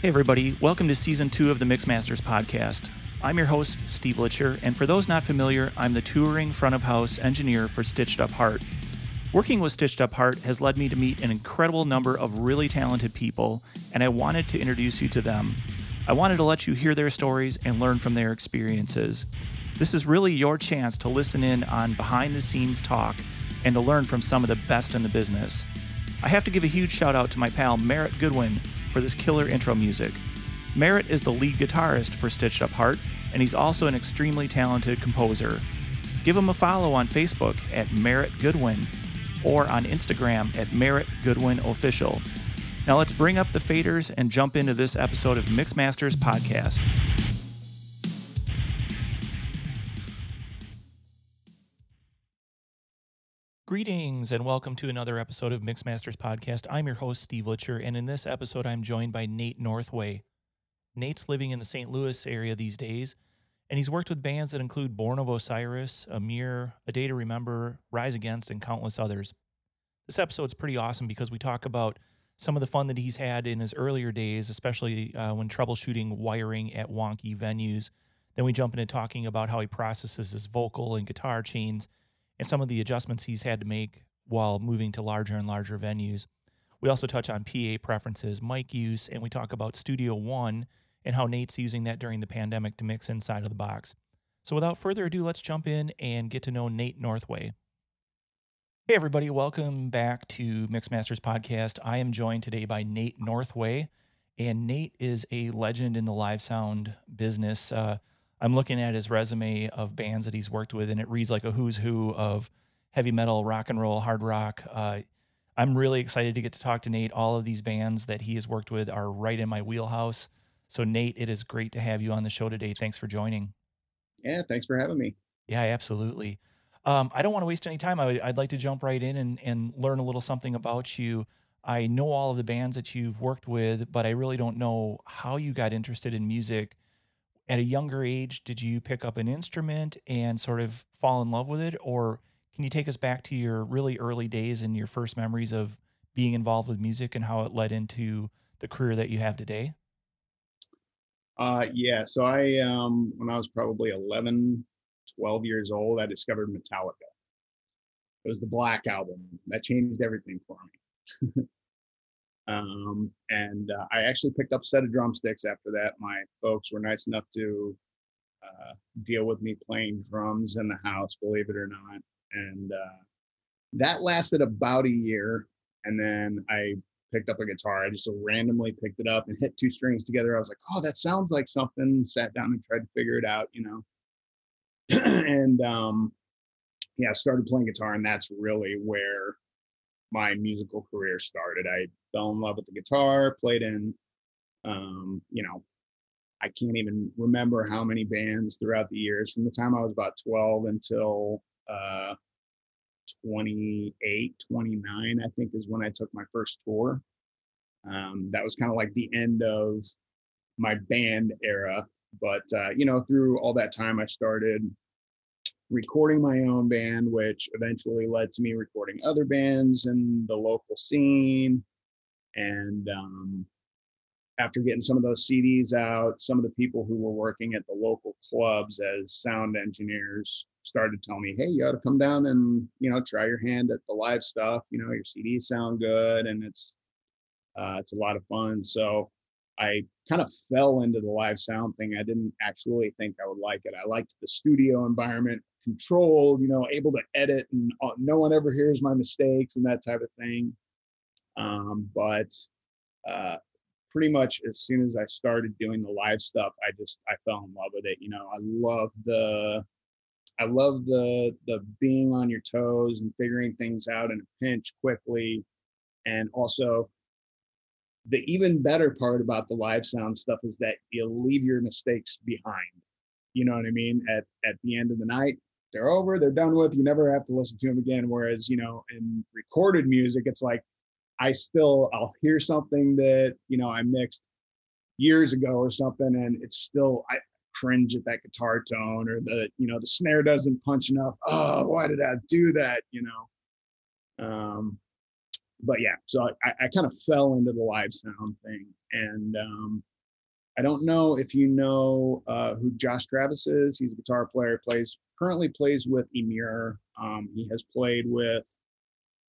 Hey, everybody. Welcome to season two of the Mixmasters podcast. I'm your host, Steve Litcher, and for those not familiar, I'm the touring front of house engineer for Stitched Up Heart. Working with Stitched Up Heart has led me to meet an incredible number of really talented people, and I wanted to introduce you to them. I wanted to let you hear their stories and learn from their experiences. This is really your chance to listen in on behind the scenes talk and to learn from some of the best in the business. I have to give a huge shout out to my pal Merritt Goodwin for this killer intro music. Merritt is the lead guitarist for Stitched Up Heart, and he's also an extremely talented composer. Give him a follow on Facebook at Merritt Goodwin or on Instagram at Merritt Goodwin Official. Now let's bring up the faders and jump into this episode of Mixmasters Podcast. Greetings and welcome to another episode of Mixmasters Podcast. I'm your host, Steve Litcher, and in this episode, I'm joined by Nate Northway. Nate's living in the St. Louis area these days, and he's worked with bands that include Born of Osiris, Emmure, A Day to Remember, Rise Against, and countless others. This episode's pretty awesome because we talk about some of the fun that he's had in his earlier days, especially uh, when troubleshooting wiring at wonky venues. Then we jump into talking about how he processes his vocal and guitar chains and some of the adjustments he's had to make while moving to larger and larger venues. We also touch on PA preferences, mic use, and we talk about Studio One and how Nate's using that during the pandemic to mix inside of the box. So without further ado, let's jump in and get to know Nate Northway. Hey, everybody, welcome back to Mixmasters Podcast. I am joined today by Nate Northway, and Nate is a legend in the live sound business. Uh, I'm looking at his resume of bands that he's worked with, and it reads like a who's who of heavy metal, rock and roll, hard rock. Uh, I'm really excited to get to talk to Nate. All of these bands that he has worked with are right in my wheelhouse. So, Nate, it is great to have you on the show today. Thanks for joining. Yeah, thanks for having me. Yeah, absolutely. Um, I don't want to waste any time. I would, I'd like to jump right in and, and learn a little something about you. I know all of the bands that you've worked with, but I really don't know how you got interested in music at a younger age did you pick up an instrument and sort of fall in love with it? Or can you take us back to your really early days and your first memories of being involved with music and how it led into the career that you have today? Uh, yeah so i um, when i was probably 11 12 years old i discovered metallica. It was the black album. That changed everything for me Um, and uh, I actually picked up a set of drumsticks after that. My folks were nice enough to uh, deal with me playing drums in the house, believe it or not. And uh, that lasted about a year. And then I picked up a guitar. I just randomly picked it up and hit two strings together. I was like, oh, that sounds like something. Sat down and tried to figure it out, you know. and um, yeah, started playing guitar. And that's really where my musical career started. I fell in love with the guitar, played in, um, you know, I can't even remember how many bands throughout the years from the time I was about 12 until uh, 28, 29, I think is when I took my first tour. Um, that was kind of like the end of my band era. But, uh, you know, through all that time, I started recording my own band, which eventually led to me recording other bands in the local scene. And um, after getting some of those CDs out, some of the people who were working at the local clubs as sound engineers started telling me, "Hey, you ought to come down and you know try your hand at the live stuff. You know, your CDs sound good, and it's uh, it's a lot of fun." So I kind of fell into the live sound thing. I didn't actually think I would like it. I liked the studio environment, controlled, you know, able to edit and uh, no one ever hears my mistakes and that type of thing. Um, but uh, pretty much as soon as I started doing the live stuff, I just I fell in love with it. You know, I love the I love the the being on your toes and figuring things out in a pinch quickly, and also the even better part about the live sound stuff is that you leave your mistakes behind. You know what I mean? At at the end of the night, they're over, they're done with. You never have to listen to them again. Whereas, you know, in recorded music, it's like I still I'll hear something that, you know, I mixed years ago or something, and it's still I cringe at that guitar tone or the, you know, the snare doesn't punch enough. Oh, why did I do that? You know. Um but yeah, so I, I kind of fell into the live sound thing, and um, I don't know if you know uh, who Josh Travis is. He's a guitar player. plays currently plays with Emmure. Um, he has played with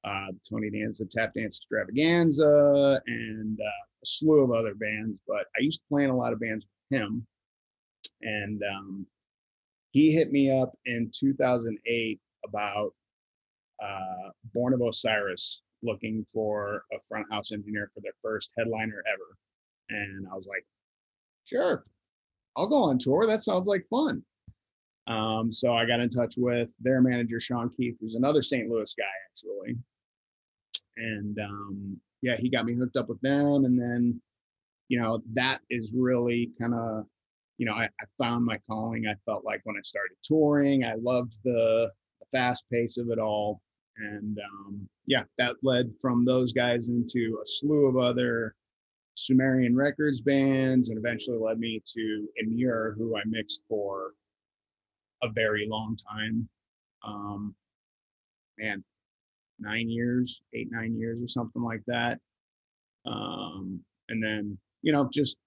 uh, Tony Danza Tap Dance Extravaganza and uh, a slew of other bands. But I used to play in a lot of bands with him, and um, he hit me up in 2008 about uh, Born of Osiris looking for a front house engineer for their first headliner ever. And I was like, sure, I'll go on tour. That sounds like fun. Um, so I got in touch with their manager, Sean Keith, who's another St. Louis guy, actually. And um, yeah, he got me hooked up with them. And then, you know, that is really kind of, you know, I, I, found my calling. I felt like when I started touring, I loved the, the fast pace of it all and um, yeah, that led from those guys into a slew of other Sumerian Records bands, and eventually led me to Emmure, who I mixed for a very long time. Um, man, nine years, eight, nine years, or something like that. Um, and then, you know, just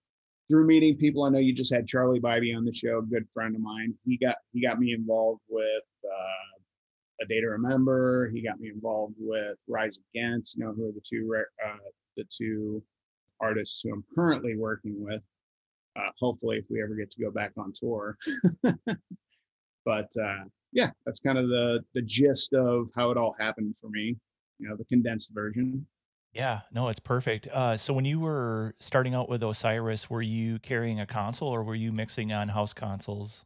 through meeting people, I know you just had Charlie Bybee on the show, a good friend of mine. He got he got me involved with uh, a day to remember. He got me involved with Rise Against, you know, who are the two uh, the two artists who I'm currently working with. Uh, hopefully, if we ever get to go back on tour. but uh, yeah, that's kind of the the gist of how it all happened for me. You know, the condensed version. Yeah, no, it's perfect. Uh, so when you were starting out with Osiris, were you carrying a console or were you mixing on house consoles?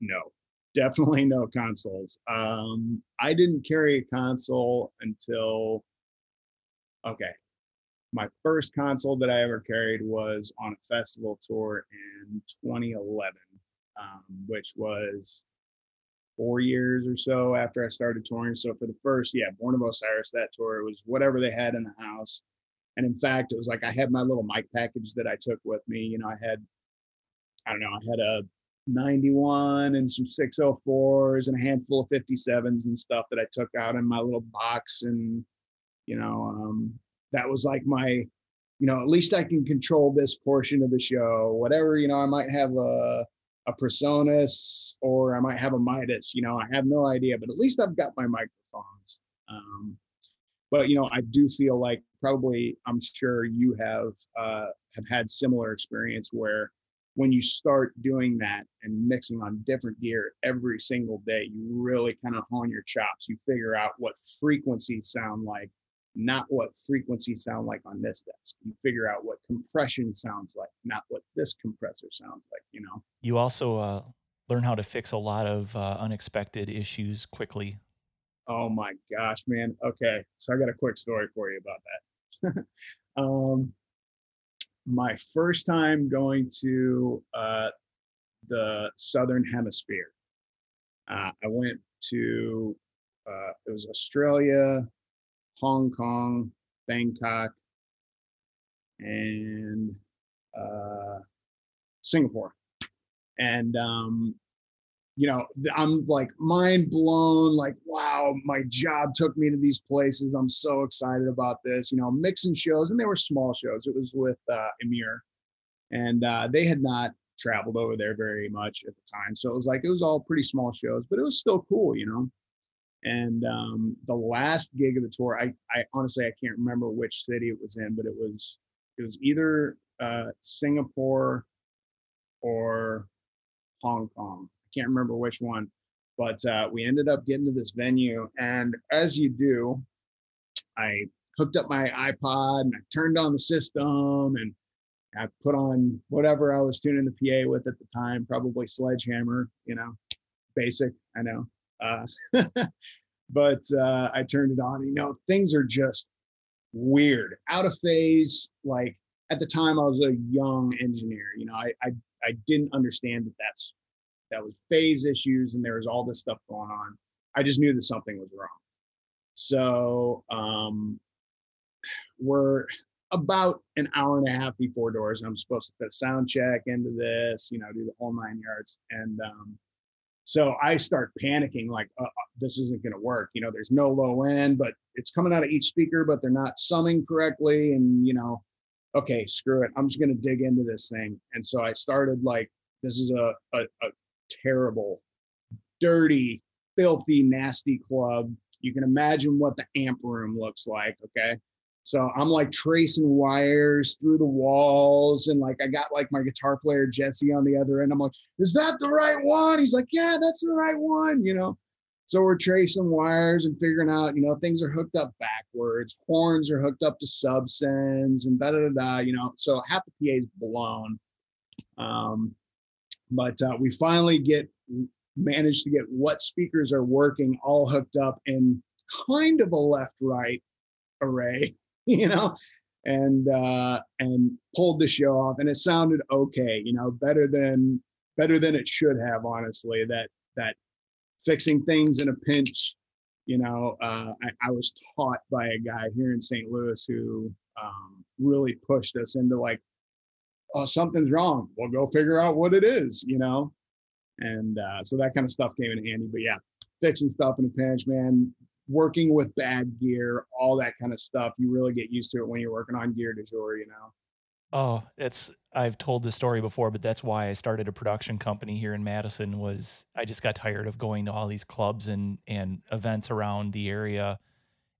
No, definitely no consoles. Um, I didn't carry a console until okay. My first console that I ever carried was on a festival tour in 2011, um, which was four years or so after I started touring. So for the first, yeah, Born of Osiris, that tour, it was whatever they had in the house. And in fact, it was like I had my little mic package that I took with me. You know, I had, I don't know, I had a 91 and some 604s and a handful of 57s and stuff that I took out in my little box. And, you know, um, that was like my, you know, at least I can control this portion of the show. Whatever, you know, I might have a, a Presonus or I might have a Midas, you know, I have no idea, but at least I've got my microphones. Um, but you know, I do feel like probably I'm sure you have uh, have had similar experience where when you start doing that and mixing on different gear every single day, you really kind of hone your chops. You figure out what frequencies sound like, not what frequencies sound like on this desk. You figure out what compression sounds like, not what this compressor sounds like, you know? You also uh, learn how to fix a lot of uh, unexpected issues quickly. Oh my gosh, man. Okay. So I got a quick story for you about that. um, my first time going to uh, the southern hemisphere. Uh, I went to uh, it was Australia, Hong Kong, Bangkok, and uh, Singapore, and um, you know, I'm like mind blown, like, wow, my job took me to these places. I'm so excited about this, you know, mixing shows, and they were small shows. It was with uh, Emmure, and uh, they had not traveled over there very much at the time. So it was like, it was all pretty small shows, but it was still cool, you know. And um, the last gig of the tour, I, I honestly, I can't remember which city it was in, but it was, it was either uh, Singapore or Hong Kong I can't remember which one, but uh, we ended up getting to this venue. And as you do, I hooked up my iPod and I turned on the system and I put on whatever I was tuning the PA with at the time, probably Sledgehammer, you know, basic, I know. Uh, but uh, I turned it on. You know, things are just weird, out of phase. Like at the time, I was a young engineer. You know, I I, I didn't understand that that's that was phase issues and there was all this stuff going on. I just knew that something was wrong. So um, we're about an hour and a half before doors. I'm supposed to put a sound check into this, you know, do the whole nine yards. And um, So I start panicking, like, uh, uh this isn't going to work. You know, there's no low end, but it's coming out of each speaker, but they're not summing correctly. And, you know, okay, screw it. I'm just going to dig into this thing. And so I started like, this is a, a, a terrible, dirty, filthy, nasty club. You can imagine what the amp room looks like. Okay. So I'm like tracing wires through the walls, and like I got like my guitar player Jesse on the other end. I'm like, is that the right one? He's like, yeah, that's the right one, you know. So we're tracing wires and figuring out, you know, things are hooked up backwards, horns are hooked up to subsends and da da da you know. So half the PA is blown. Um, but uh, we finally get managed to get what speakers are working all hooked up in kind of a left right array you know, and uh, and pulled the show off, and it sounded okay, you know, better than better than it should have, honestly. That that fixing things in a pinch, you know, uh, I, I was taught by a guy here in St. Louis who um, really pushed us into like, oh, something's wrong. We'll go figure out what it is, you know. And uh, so that kind of stuff came in handy. But yeah, fixing stuff in a pinch, man working with bad gear, all that kind of stuff. You really get used to it when you're working on gear du jour, you know. Oh, it's I've told this story before, but that's why I started a production company here in Madison was I just got tired of going to all these clubs and and events around the area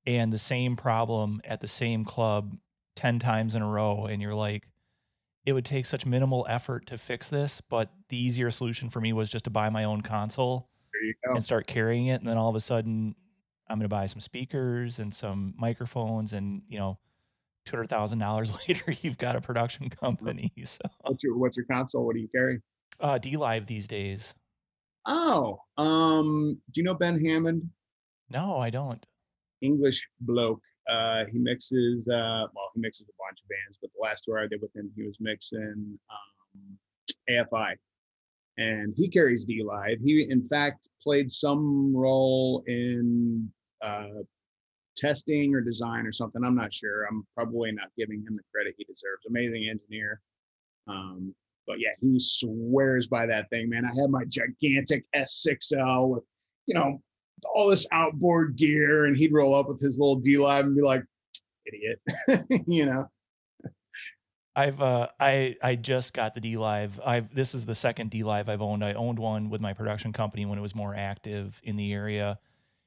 and the same problem at the same club 10 times in a row and you're like it would take such minimal effort to fix this, but the easier solution for me was just to buy my own console and start carrying it and then all of a sudden I'm going to buy some speakers and some microphones, and you know, two hundred thousand dollars later, you've got a production company. So, what's your what's your console? What do you carry? Uh, D Live these days. Oh, um, do you know Ben Hammond? No, I don't. English bloke. Uh, he mixes. Uh, well, he mixes a bunch of bands, but the last tour I did with him, he was mixing um, AFI and he carries D Live. He, in fact, played some role in uh, testing or design or something. I'm not sure. I'm probably not giving him the credit he deserves. Amazing engineer. Um, but yeah, he swears by that thing, man. I had my gigantic S6L with, you know, all this outboard gear, and he'd roll up with his little D Live and be like, idiot, you know. I've uh, I I just got the DLive. I've this is the second D Live I've owned. I owned one with my production company when it was more active in the area,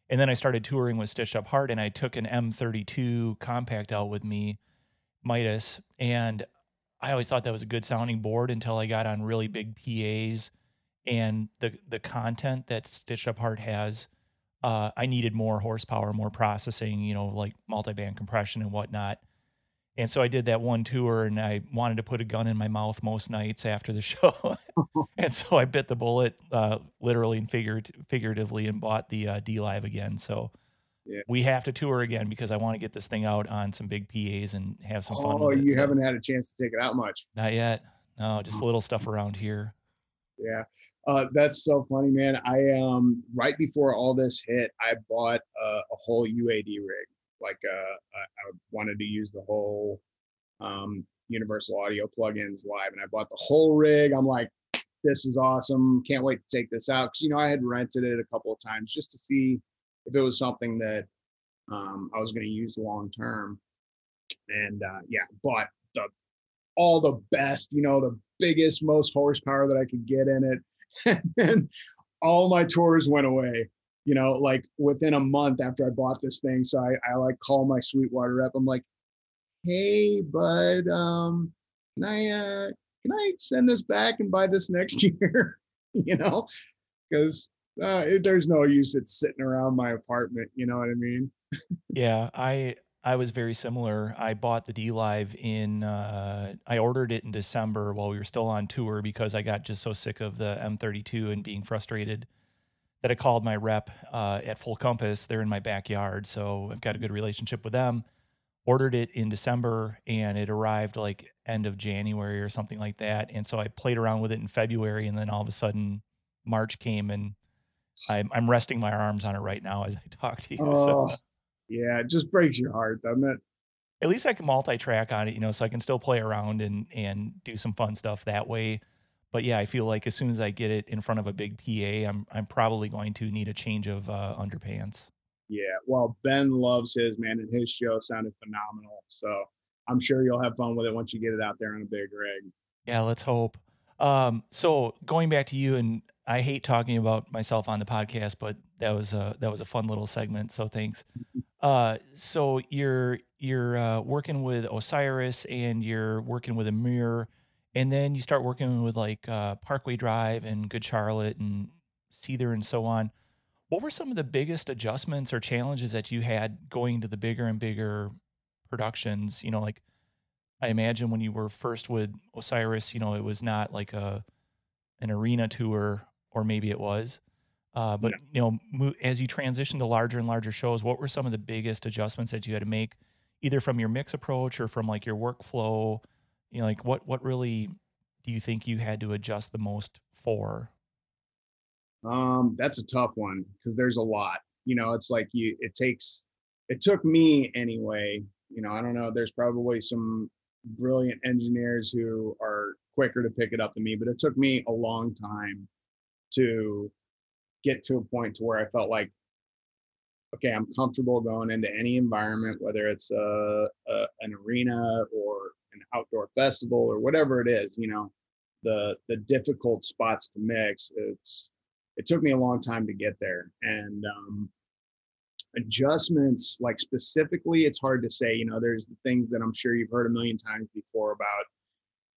and then I started touring with Stitched Up Heart, and I took an M32 compact out with me, Midas, and I always thought that was a good sounding board until I got on really big PAs, and the the content that Stitched Up Heart has. Uh, I needed more horsepower, more processing, you know, like multi-band compression and whatnot and so I did that one tour and I wanted to put a gun in my mouth most nights after the show. and so I bit the bullet, uh, literally and figured, figuratively, and bought the uh, DLive again. So yeah. we have to tour again because I want to get this thing out on some big PAs and have some fun. Oh, you so. haven't had a chance to take it out much. Not yet. No, just little stuff around here. Yeah. Uh, that's so funny, man. I um right before all this hit, I bought a whole UAD rig like uh, I, wanted to use the whole um, Universal Audio plugins live, and I bought the whole rig. I'm like, this is awesome! Can't wait to take this out because you know I had rented it a couple of times just to see if it was something that um, I was going to use long term. And uh, yeah, bought the all the best, you know, the biggest, most horsepower that I could get in it, and all my tours went away you know, like within a month after I bought this thing. So I, I like call my Sweetwater rep. I'm like, hey, bud, um, can I uh, can I send this back and buy this next year? you know, because uh, there's no use it's sitting around my apartment. You know what I mean? yeah, I I was very similar. I bought the D Live in. Uh, I ordered it in December while we were still on tour because I got just so sick of the M32 and being frustrated that I called my rep uh, at Full Compass. They're in my backyard, so I've got a good relationship with them. Ordered it in December, and it arrived like end of January or something like that. And so I played around with it in February, and then all of a sudden March came, and I'm, I'm resting my arms on it right now as I talk to you. Oh, so. yeah, it just breaks your heart, doesn't it? At least I can multi-track on it, you know, so I can still play around and and do some fun stuff that way but yeah, I feel like as soon as I get it in front of a big PA, I'm I'm probably going to need a change of uh, underpants. Yeah, well, Ben loves his man, and his show sounded phenomenal. So I'm sure you'll have fun with it once you get it out there on a big rig. Yeah, let's hope. Um, so going back to you, and I hate talking about myself on the podcast, but that was a that was a fun little segment. So thanks. Uh, so you're you're uh, working with Osiris, and you're working with Emmure, and then you start working with like uh, Parkway Drive and Good Charlotte and Seether and so on. What were some of the biggest adjustments or challenges that you had going to the bigger and bigger productions? You know, like I imagine when you were first with Osiris, you know, it was not like a an arena tour, or maybe it was. Uh, but yeah. you know, mo- as you transitioned to larger and larger shows, what were some of the biggest adjustments that you had to make, either from your mix approach or from like your workflow? You know, like what what really do you think you had to adjust the most for? Um, that's a tough one because there's a lot. You know, it's like you. It takes. It took me anyway. You know, I don't know. There's probably some brilliant engineers who are quicker to pick it up than me, but it took me a long time to get to a point to where I felt like, okay, I'm comfortable going into any environment, whether it's a, a an arena or an outdoor festival or whatever it is. You know, the the difficult spots to mix. It's it took me a long time to get there, and um, adjustments like specifically it's hard to say you know there's the things that i'm sure you've heard a million times before about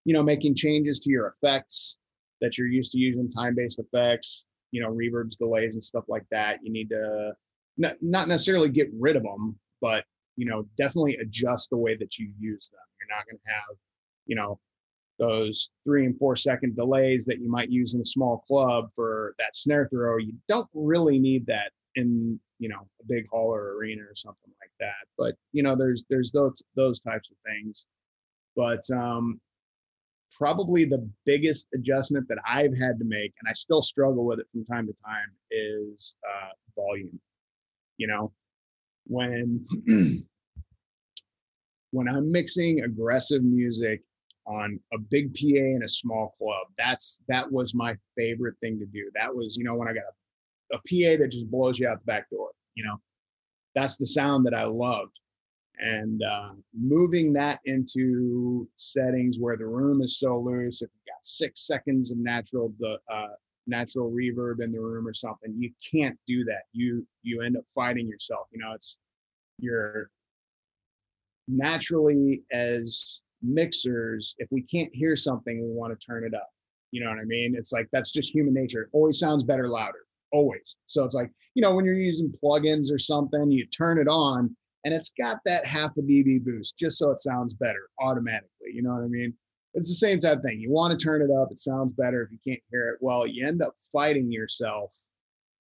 you know making changes to your effects that you're used to using time-based effects you know reverbs delays and stuff like that you need to not, not necessarily get rid of them but you know definitely adjust the way that you use them. You're not going to have you know those three and four second delays that you might use in a small club for that snare throw. You don't really need that in you know a big hall or arena or something like that. But you know there's there's those those types of things. But um probably the biggest adjustment that i've had to make and i still struggle with it from time to time is uh volume. You know when when i'm mixing aggressive music on a big PA in a small club. That's that was my favorite thing to do. That was, you know, when I got a a PA that just blows you out the back door. You know, that's the sound that I loved. And uh, moving that into settings where the room is so loose, if you've got six seconds of natural the uh, natural reverb in the room or something, you can't do that. You you end up fighting yourself. You know, it's you're naturally as mixers, if we can't hear something, we want to turn it up. You know what I mean? It's like that's just human nature. It always sounds better louder always. So it's like, you know, when you're using plugins or something, you turn it on and it's got that half a dB boost just so it sounds better automatically. You know what I mean? It's the same type of thing. You want to turn it up, it sounds better if you can't hear it. Well, you end up fighting yourself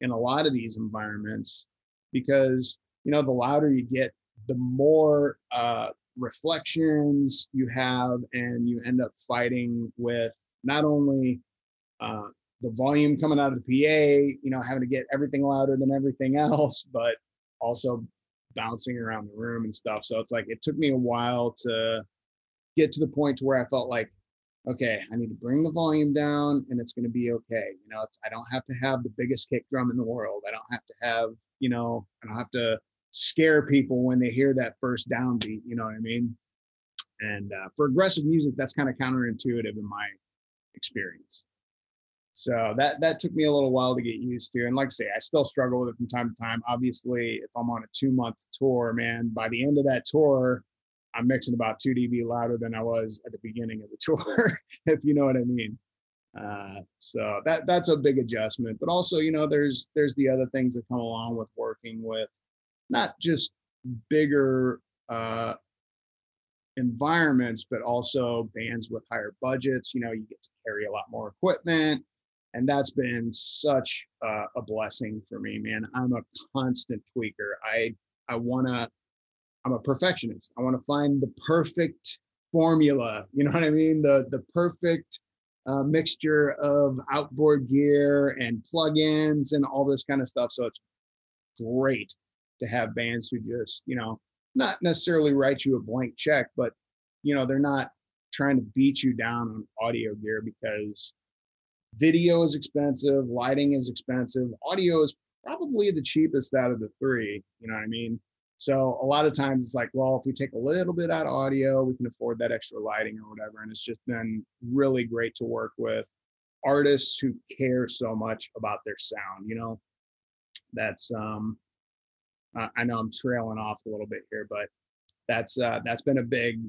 in a lot of these environments because, you know, the louder you get, the more uh, reflections you have, and you end up fighting with not only uh, the volume coming out of the PA, you know, having to get everything louder than everything else, but also bouncing around the room and stuff. So it's like it took me a while to get to the point to where I felt like, okay, I need to bring the volume down and it's going to be okay. You know, I don't have to have the biggest kick drum in the world. I don't have to have, you know, I don't have to scare people when they hear that first downbeat. You know what I mean? And uh, for aggressive music, that's kind of counterintuitive in my experience. So that that took me a little while to get used to. And like I say, I still struggle with it from time to time. Obviously, if I'm on a two month tour, man, by the end of that tour, I'm mixing about two dB louder than I was at the beginning of the tour, if you know what I mean. Uh, so that that's a big adjustment. But also, you know, there's there's the other things that come along with working with not just bigger uh, environments, but also bands with higher budgets. You know, you get to carry a lot more equipment and that's been such uh, a blessing for me man i'm a constant tweaker i i want to i'm a perfectionist i want to find the perfect formula you know what i mean the the perfect uh, mixture of outboard gear and plugins and all this kind of stuff so it's great to have bands who just you know not necessarily write you a blank check but you know they're not trying to beat you down on audio gear because video is expensive, lighting is expensive, audio is probably the cheapest out of the three. You know what I mean? So a lot of times it's like, well, if we take a little bit out of audio, we can afford that extra lighting or whatever. And it's just been really great to work with artists who care so much about their sound. You know, that's um, I know I'm trailing off a little bit here, but that's uh, that's been a big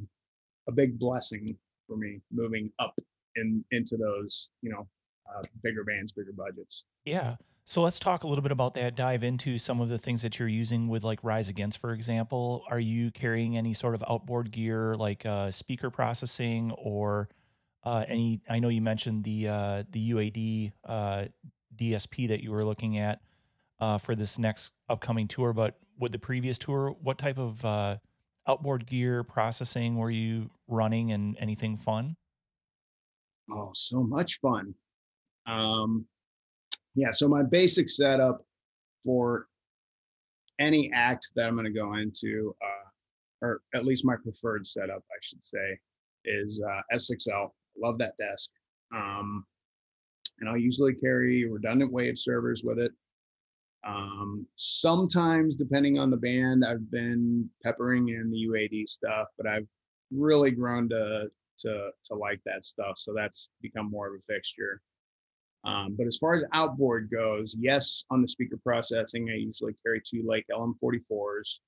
a big blessing for me moving up in into those you know uh, bigger bands, bigger budgets. Yeah. So let's talk a little bit about that. Dive into some of the things that you're using with like Rise Against, for example. Are you carrying any sort of outboard gear like uh, speaker processing or uh, any? I know you mentioned the uh, the UAD uh, DSP that you were looking at uh, for this next upcoming tour, but with the previous tour, what type of uh, outboard gear processing were you running, and anything fun? Oh, so much fun. Um, yeah, so my basic setup for any act that I'm going to go into, uh, or at least my preferred setup, I should say, is uh, S6L. Love that desk. Um, and I'll usually carry redundant wave servers with it. Um, sometimes, depending on the band, I've been peppering in the UAD stuff, but I've really grown to to to like that stuff. So that's become more of a fixture. Um, but as far as outboard goes, yes, on the speaker processing, I usually carry two Lake LM44s.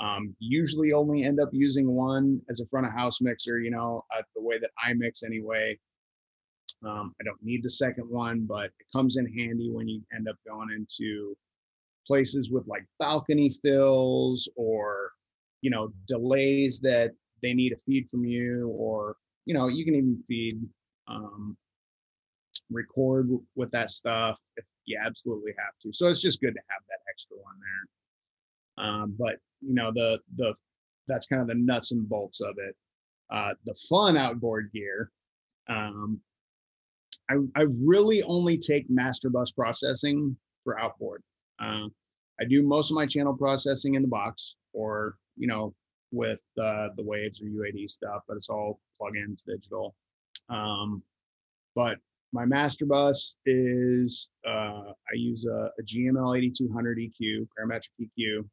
Um, usually only end up using one as a front of house mixer, you know, uh, the way that I mix anyway. Um, I don't need the second one, but it comes in handy when you end up going into places with like balcony fills or, you know, delays that they need a feed from you, or, you know, you can even feed um, record with that stuff if you absolutely have to. So it's just good to have that extra one there. Um, but you know the the that's kind of the nuts and bolts of it. Uh, the fun outboard gear. Um, I, I really only take master bus processing for outboard. Uh, I do most of my channel processing in the box or, you know, with uh, the waves or UAD stuff, but it's all plugins digital. Um, but my master bus is uh, I use a, a GML 8200 EQ, parametric EQ,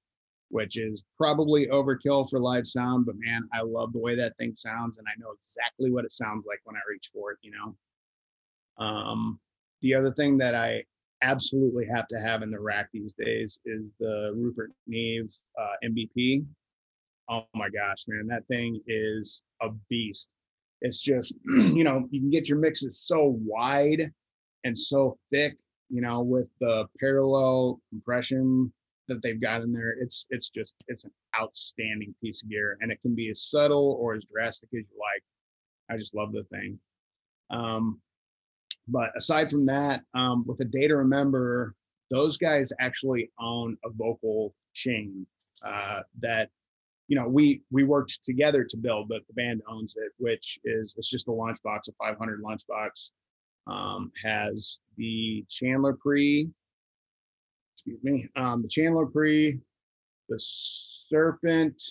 which is probably overkill for live sound, but man, I love the way that thing sounds, and I know exactly what it sounds like when I reach for it. You know. Um, the other thing that I absolutely have to have in the rack these days is the Rupert Neve uh, MBP. Oh my gosh, man, that thing is a beast. It's just, you know, you can get your mixes so wide and so thick, you know, with the parallel compression that they've got in there. It's it's just it's an outstanding piece of gear, and it can be as subtle or as drastic as you like. I just love the thing. Um, but aside from that, um, with A Day to Remember, those guys actually own a vocal chain uh, that you know, we we worked together to build, but the band owns it, which is it's just a lunchbox, a 500 lunchbox. Um, has the Chandler pre, excuse me, um, the Chandler pre, the Serpent.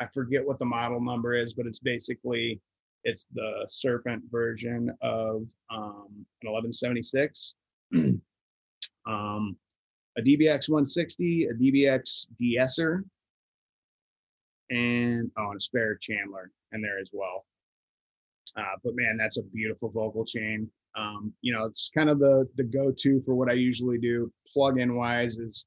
I forget what the model number is, but it's basically it's the Serpent version of um, an 1176. um, a DBX 160, a DBX De-Esser, and oh, and a spare Chandler in there as well. Uh, but man, that's a beautiful vocal chain. Um, you know, it's kind of the the go-to for what I usually do. Plug-in wise is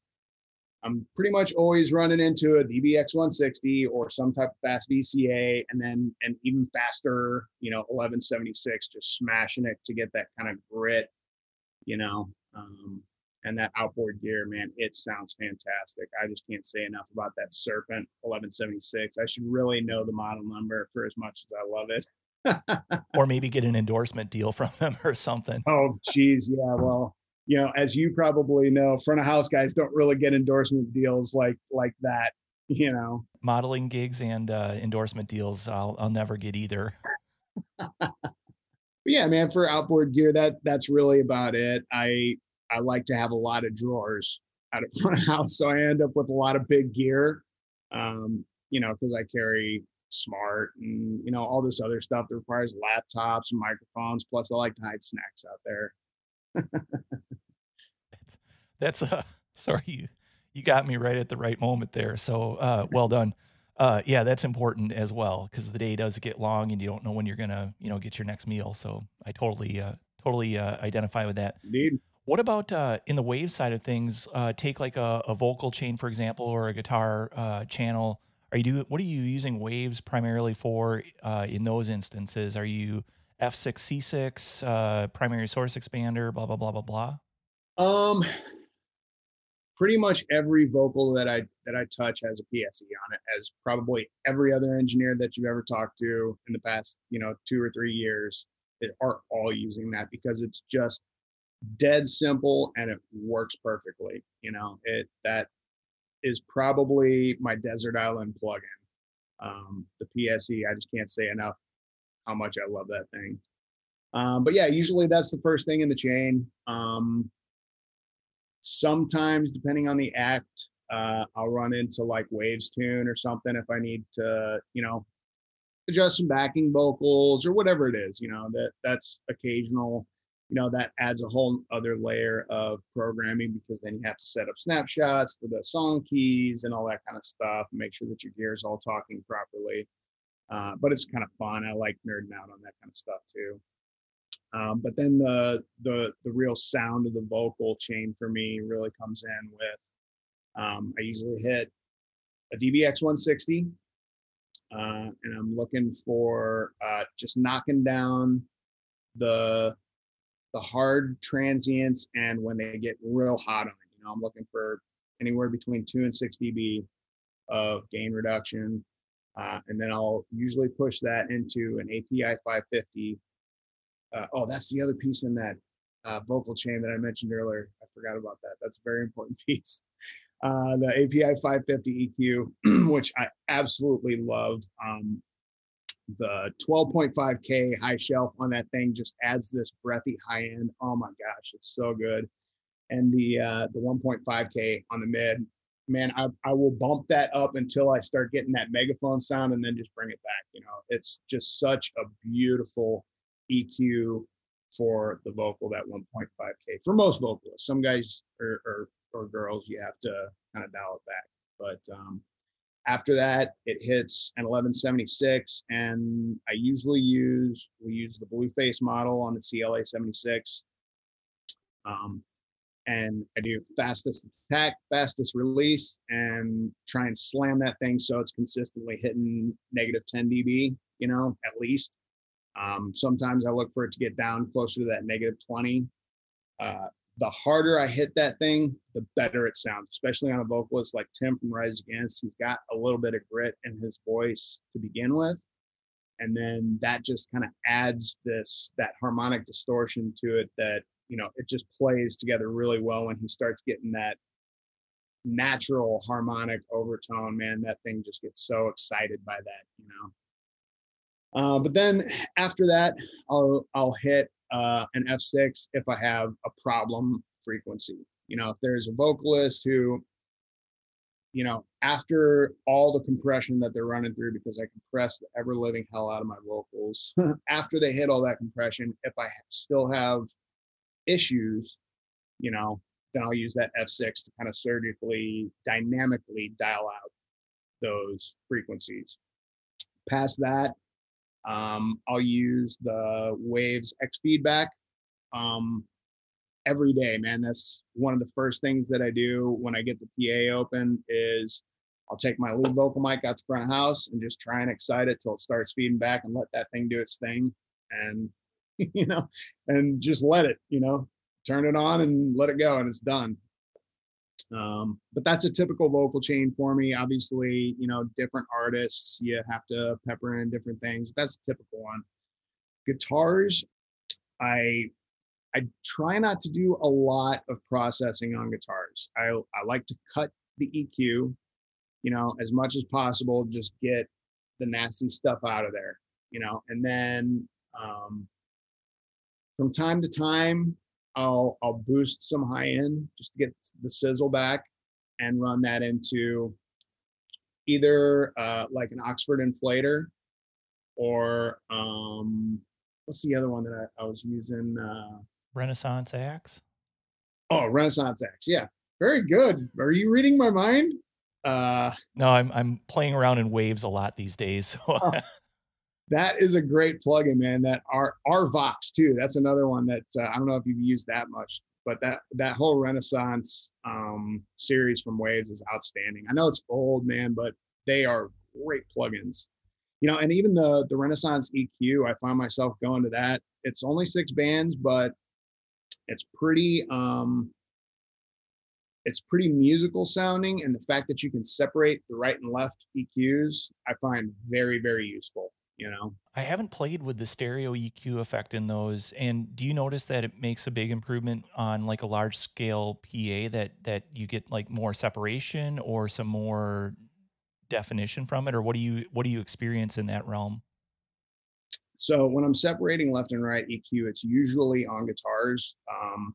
I'm pretty much always running into a DBX 160 or some type of fast VCA, and then an even faster, you know, 1176, just smashing it to get that kind of grit, you know. Um, and that outboard gear, man, it sounds fantastic. I just can't say enough about that Serpent 1176. I should really know the model number for as much as I love it. or maybe get an endorsement deal from them or something. Oh, geez. Yeah. Well, you know, as you probably know, front of house guys don't really get endorsement deals like like that. You know, modeling gigs and uh, endorsement deals, I'll I'll never get either. But yeah, man, for outboard gear, that that's really about it. I I like to have a lot of drawers out of front of house, so I end up with a lot of big gear. Um, you know, because I carry Smaart and you know all this other stuff that requires laptops and microphones. Plus, I like to hide snacks out there. that's that's uh sorry you you got me right at the right moment there. So uh well done. Uh yeah, that's important as well because the day does get long and you don't know when you're gonna, you know, get your next meal. So I totally uh totally uh, identify with that. Indeed. What about uh, in the wave side of things? Uh, take like a, a, vocal chain, for example, or a guitar uh, channel. Are you do what are you using waves primarily for uh, in those instances? Are you F6 C6 uh, primary source expander? Blah blah blah blah blah. Um, pretty much every vocal that I that I touch has a PSE on it, as probably every other engineer that you've ever talked to in the past, you know, two or three years that are all using that because it's just dead simple and it works perfectly. You know, it that is probably my desert island plugin. Um, the PSE, I just can't say enough how much I love that thing. Um, but yeah, usually that's the first thing in the chain. Um, sometimes, depending on the act, uh, I'll run into like Waves Tune or something if I need to, you know, adjust some backing vocals or whatever it is. You know, that that's occasional you know that adds a whole other layer of programming because then you have to set up snapshots for the song keys and all that kind of stuff and make sure that your gear is all talking properly. Uh, but it's kind of fun. I like nerding out on that kind of stuff too. Um, but then the the the real sound of the vocal chain for me really comes in with um, i usually hit a dbx 160 uh, and i'm looking for uh, just knocking down the the hard transients and when they get real hot on it. You know, I'm looking for anywhere between two and six dB of gain reduction. Uh, and then I'll usually push that into an API 550. Uh, oh, that's the other piece in that uh, vocal chain that I mentioned earlier. I forgot about that. That's a very important piece. Uh, the API 550 EQ, which I absolutely love. Um, the 12.5K high shelf on that thing just adds this breathy high end. Oh my gosh, it's so good. And the uh, the 1.5K on the mid, man, I, I will bump that up until I start getting that megaphone sound and then just bring it back. You know, it's just such a beautiful EQ for the vocal, that 1.5K for most vocalists. Some guys or, or, or girls, you have to kind of dial it back. But um, after that, it hits an 1176, and I usually use we use the blue face model on the CLA 76. Um, and I do fastest attack, fastest release, and try and slam that thing so it's consistently hitting negative 10 dB, you know, at least. Um, sometimes I look for it to get down closer to that negative 20. Uh, the harder I hit that thing, the better it sounds, especially on a vocalist like Tim from Rise Against. He's got a little bit of grit in his voice to begin with. And then that just kind of adds this, that harmonic distortion to it that, you know, it just plays together really well when he starts getting that natural harmonic overtone. Man, that thing just gets so excited by that, you know. Uh, but then after that, I'll I'll hit uh, an F6 if I have a problem frequency. You know, if there's a vocalist who, you know, after all the compression that they're running through, because I compress the ever living hell out of my vocals, after they hit all that compression, if I still have issues, you know, then I'll use that F6 to kind of surgically, dynamically dial out those frequencies. Past that, um, I'll use the Waves X feedback um, every day, man. That's one of the first things that I do when I get the PA open is I'll take my lead vocal mic out to front of house and just try and excite it till it starts feeding back and let that thing do its thing. And, you know, and just let it, you know, turn it on and let it go and it's done. Um, but that's a typical vocal chain for me. Obviously, you know, different artists, you have to pepper in different things. That's a typical one. Guitars, I I try not to do a lot of processing on guitars. I I like to cut the EQ, you know, as much as possible. Just get the nasty stuff out of there, you know, and then um, from time to time, I'll I'll boost some high end just to get the sizzle back and run that into either uh, like an Oxford inflator or um, what's the other one that I, I was using? Uh, Renaissance Axx. Oh, Renaissance Axx. Yeah, very good. Are you reading my mind? Uh, no, I'm I'm playing around in waves a lot these days. So. Oh, that is a great plugin, man. That R R Vox too. That's another one that uh, I don't know if you've used that much, but that that whole Renaissance um, series from Waves is outstanding. I know it's old, man, but they are great plugins. You know, and even the the Renaissance EQ, I find myself going to that. It's only six bands, but it's pretty um it's pretty musical sounding and the fact that you can separate the right and left EQs I find very very useful you know I haven't played with the stereo EQ effect in those and do you notice that it makes a big improvement on like a large scale PA that that you get like more separation or some more definition from it or what do you what do you experience in that realm so when I'm separating left and right EQ, it's usually on guitars. Um,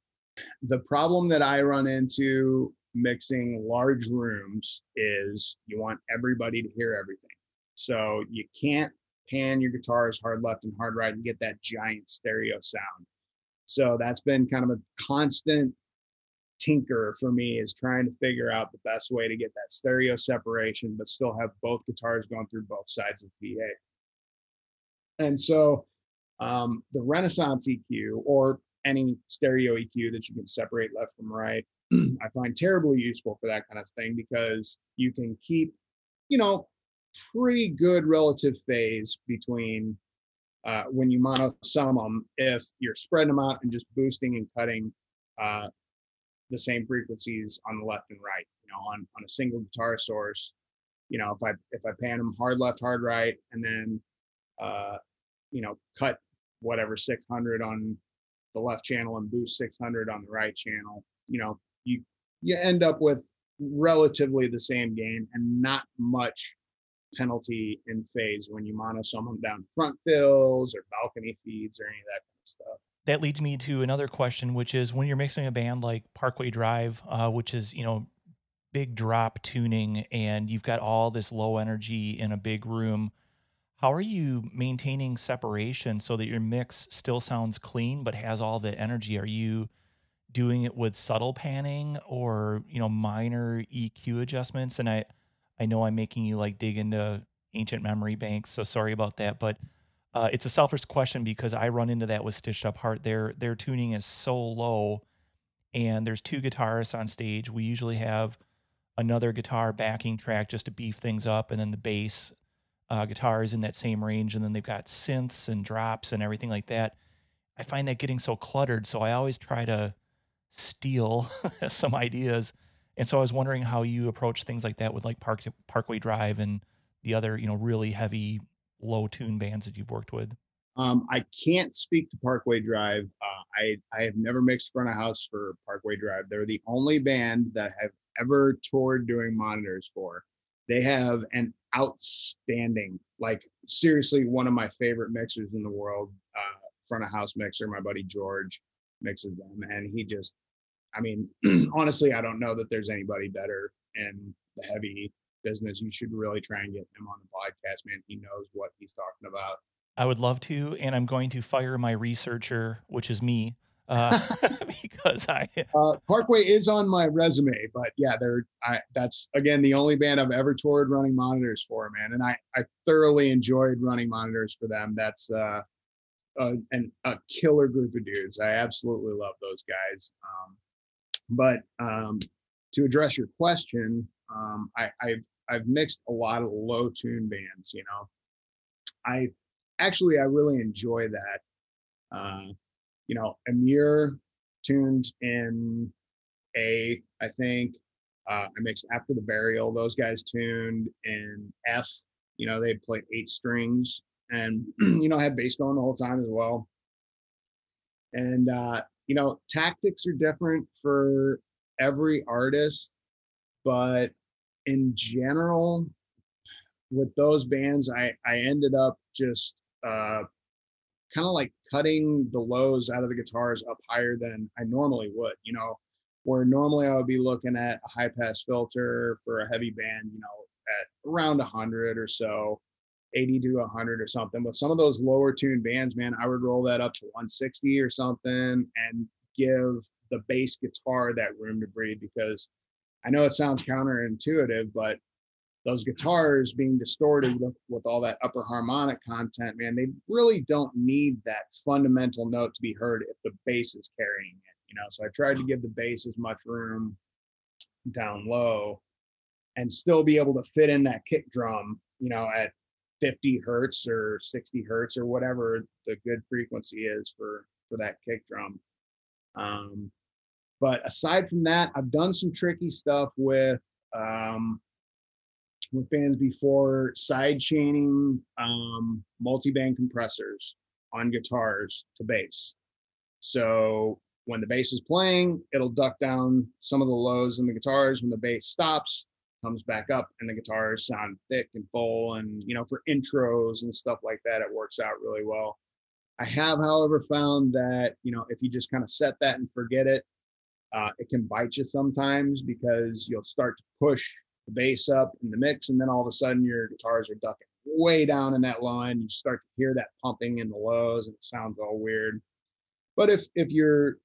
the problem that I run into mixing large rooms is you want everybody to hear everything. So you can't pan your guitars hard left and hard right and get that giant stereo sound. So that's been kind of a constant tinker for me is trying to figure out the best way to get that stereo separation, but still have both guitars going through both sides of PA. And so um, the Renaissance EQ or any stereo EQ that you can separate left from right, I find terribly useful for that kind of thing because you can keep, you know, pretty good relative phase between uh, when you mono sum them if you're spreading them out and just boosting and cutting uh, the same frequencies on the left and right. You know, on on a single guitar source, you know, if I if I pan them hard left, hard right, and then uh, you know, cut whatever 600 on the left channel and boost 600 on the right channel, you know, you you end up with relatively the same gain and not much penalty in phase when you mono them down front fills or balcony feeds or any of that kind of stuff. That leads me to another question, which is when you're mixing a band like Parkway Drive, uh, which is you know big drop tuning, and you've got all this low energy in a big room how are you maintaining separation so that your mix still sounds clean but has all the energy? Are you doing it with subtle panning or, you know, minor EQ adjustments? And I I know I'm making you like dig into ancient memory banks, so sorry about that, but uh, it's a selfish question because I run into that with Stitched Up Heart. Their their tuning is so low, and there's two guitarists on stage. We usually have another guitar backing track just to beef things up, and then the bass uh, is in that same range, and then they've got synths and drops and everything like that. I find that getting so cluttered, so I always try to steal some ideas. And so I was wondering how you approach things like that with like Park Parkway Drive and the other, you know, really heavy low tune bands that you've worked with. Um, I can't speak to Parkway Drive. Uh, I I have never mixed front of house for Parkway Drive. They're the only band that have ever toured doing monitors for. They have an outstanding, like seriously, one of my favorite mixers in the world, uh, front of house mixer. My buddy George mixes them, and he just, I mean, honestly, I don't know that there's anybody better in the heavy business. You should really try and get him on the podcast, man. He knows what he's talking about. I would love to, and I'm going to fire my researcher, which is me, uh, because I uh, Parkway is on my resume, but yeah, they're I that's again the only band I've ever toured running monitors for, man, and I I thoroughly enjoyed running monitors for them. That's uh, a, an, a killer group of dudes. I absolutely love those guys. Um, but um, to address your question, um, I, I've I've mixed a lot of low tune bands. You know, I actually I really enjoy that. Uh, you know, Emmure tuned in A, I think. Uh, I mixed after the burial. Those guys tuned in F. You know, they play eight strings, and you know, I had bass going the whole time as well. And uh, you know, tactics are different for every artist, but in general, with those bands, I I ended up just uh, kind of like cutting the lows out of the guitars up higher than I normally would, you know, where normally I would be looking at a high pass filter for a heavy band, you know, at around 100 or so. 80 to 100 or something. With some of those lower tuned bands, man, I would roll that up to 160 or something and give the bass guitar that room to breathe because I know it sounds counterintuitive, but those guitars being distorted with, with all that upper harmonic content, man, they really don't need that fundamental note to be heard if the bass is carrying it, you know. So I tried to give the bass as much room down low and still be able to fit in that kick drum, you know, at 50 hertz or 60 hertz or whatever the good frequency is for for that kick drum. Um, but aside from that, I've done some tricky stuff with um, with bands before side chaining um, multi-band compressors on guitars to bass. So when the bass is playing, it'll duck down some of the lows in the guitars. When the bass stops, comes back up, and the guitars sound thick and full. And you know, for intros and stuff like that, it works out really well. I have, however, found that you know if you just kind of set that and forget it, uh, it can bite you sometimes because you'll start to push the bass up in the mix, and then all of a sudden your guitars are ducking way down in that line. You start to hear that pumping in the lows, and it sounds all weird. But if if you're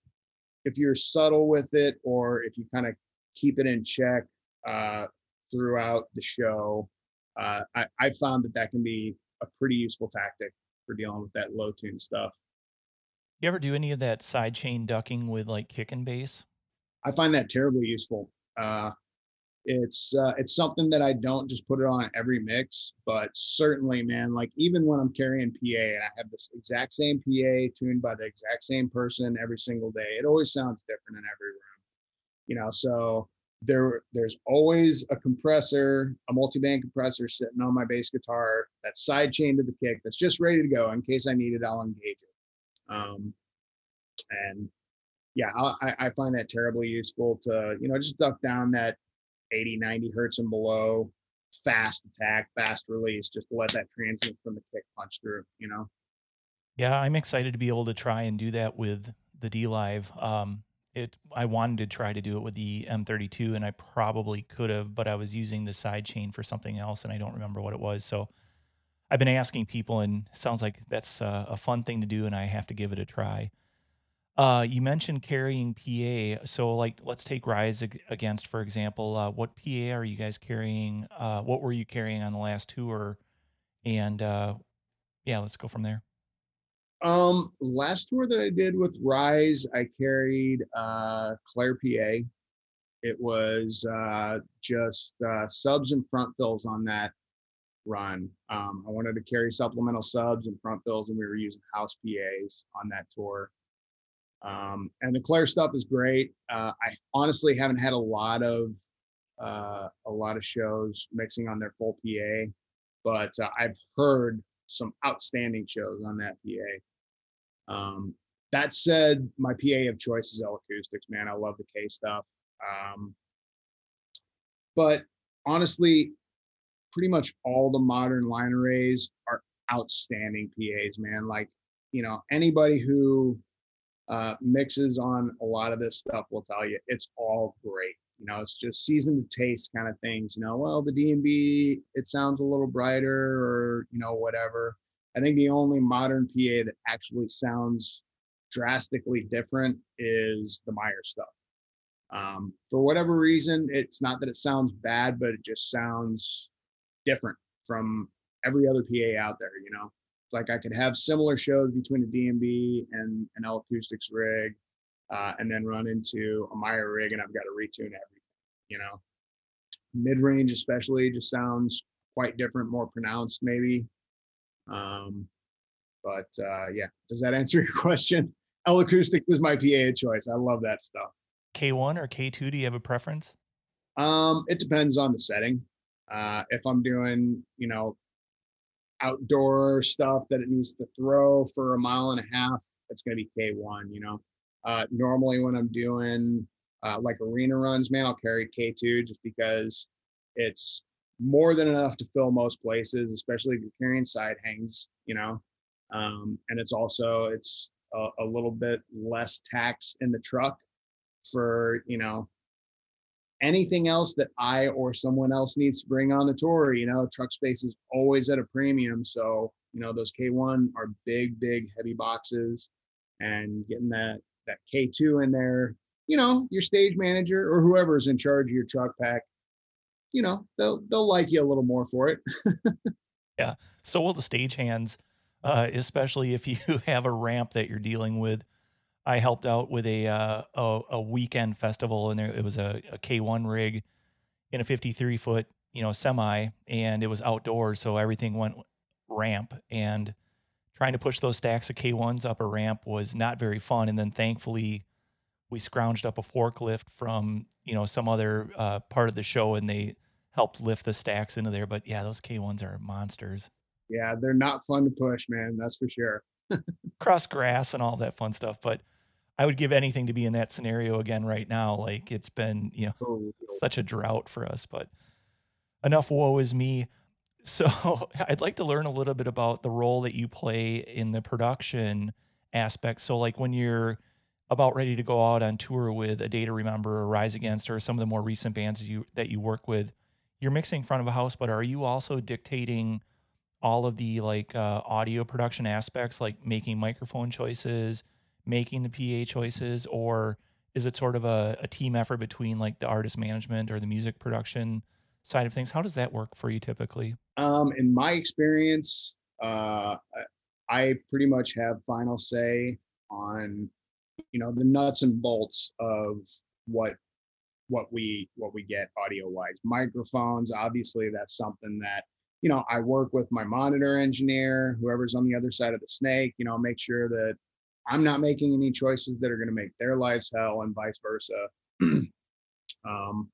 if you're subtle with it, or if you kind of keep it in check uh, throughout the show, uh, I, I found that that can be a pretty useful tactic for dealing with that low tune stuff. You ever do any of that side chain ducking with like kick and bass? I find that terribly useful. Uh, it's uh, it's something that I don't just put it on every mix, but certainly, man, like even when I'm carrying PA and I have this exact same PA tuned by the exact same person every single day, it always sounds different in every room. You know, so there there's always a compressor, a multi-band compressor sitting on my bass guitar that's side chained to the kick that's just ready to go in case I need it. I'll engage it. Um, and yeah, I, I find that terribly useful to you know just duck down that 80, 90 hertz and below, fast attack, fast release, just to let that transient from the kick punch through, you know? Yeah, I'm excited to be able to try and do that with the dLive. Um, it I wanted to try to do it with the M32, and I probably could have, but I was using the side chain for something else, and I don't remember what it was. So I've been asking people, and sounds like that's a, a fun thing to do, and I have to give it a try. Uh, you mentioned carrying PA. So, like, let's take Rise Against, for example. Uh, what PA are you guys carrying? Uh, what were you carrying on the last tour? And uh, yeah, let's go from there. Um, last tour that I did with Rise, I carried uh, Clair PA. It was uh, just uh, subs and front fills on that run. Um, I wanted to carry supplemental subs and front fills, and we were using house PAs on that tour. Um, and the Clair stuff is great. Uh, I honestly haven't had a lot of uh, a lot of shows mixing on their full PA, but uh, I've heard some outstanding shows on that PA. Um, that said, my PA of choice is L Acoustics. Man, I love the K stuff. Um, but honestly, pretty much all the modern line arrays are outstanding PAs. Man, like you know anybody who uh, mixes on a lot of this stuff will tell you it's all great. You know, it's just season to taste kind of things. You know, well, the D&B it sounds a little brighter, or you know, whatever. I think the only modern PA that actually sounds drastically different is the Meyer stuff. Um, for whatever reason, it's not that it sounds bad, but it just sounds different from every other PA out there. You know, it's like I could have similar shows between a D&B and an L acoustics rig, uh, and then run into a Meyer rig, and I've got to retune everything. You know, mid range especially just sounds quite different, more pronounced maybe. Um, but uh, yeah, does that answer your question? L acoustics is my PA choice. I love that stuff. K1 or K2? Do you have a preference? Um, it depends on the setting. Uh, if I'm doing, you know, outdoor stuff that it needs to throw for a mile and a half, it's going to be K1, you know. Uh, normally when I'm doing uh, like arena runs, man, I'll carry K2 just because it's more than enough to fill most places, especially if you're carrying side hangs, you know. Um, and it's also it's a, a little bit less tax in the truck for you know anything else that I or someone else needs to bring on the tour. You know, truck space is always at a premium. So, you know, those K1 are big, big, heavy boxes and getting that that K2 in there, you know, your stage manager or whoever's in charge of your truck pack, you know, they'll they'll like you a little more for it. yeah. So will the stage hands, uh, especially if you have a ramp that you're dealing with I helped out with a uh, a, a, weekend festival, and there it was a a K1 rig in a 53 foot you know semi, and it was outdoors, so everything went ramp. And trying to push those stacks of K1s up a ramp was not very fun. And then thankfully, we scrounged up a forklift from you know some other uh, part of the show, and they helped lift the stacks into there. But yeah, those K1s are monsters. Yeah, they're not fun to push, man. That's for sure. Cross grass and all that fun stuff. But I would give anything to be in that scenario again right now. Like it's been, you know, oh, such a drought for us, but enough woe is me. So I'd like to learn a little bit about the role that you play in the production aspect. So like when you're about ready to go out on tour with a Day to Remember or Rise Against or some of the more recent bands you that you work with, you're mixing in front of a house, but are you also dictating all of the like uh, audio production aspects, like making microphone choices, making the PA choices, or is it sort of a, a team effort between like the artist management or the music production side of things? How does that work for you typically? Um, in my experience, uh, I pretty much have final say on, you know, the nuts and bolts of what what we what we get audio wise. Microphones, obviously, that's something that you know I work with my monitor engineer, whoever's on the other side of the snake. You know, make sure that I'm not making any choices that are going to make their lives hell and vice versa. um,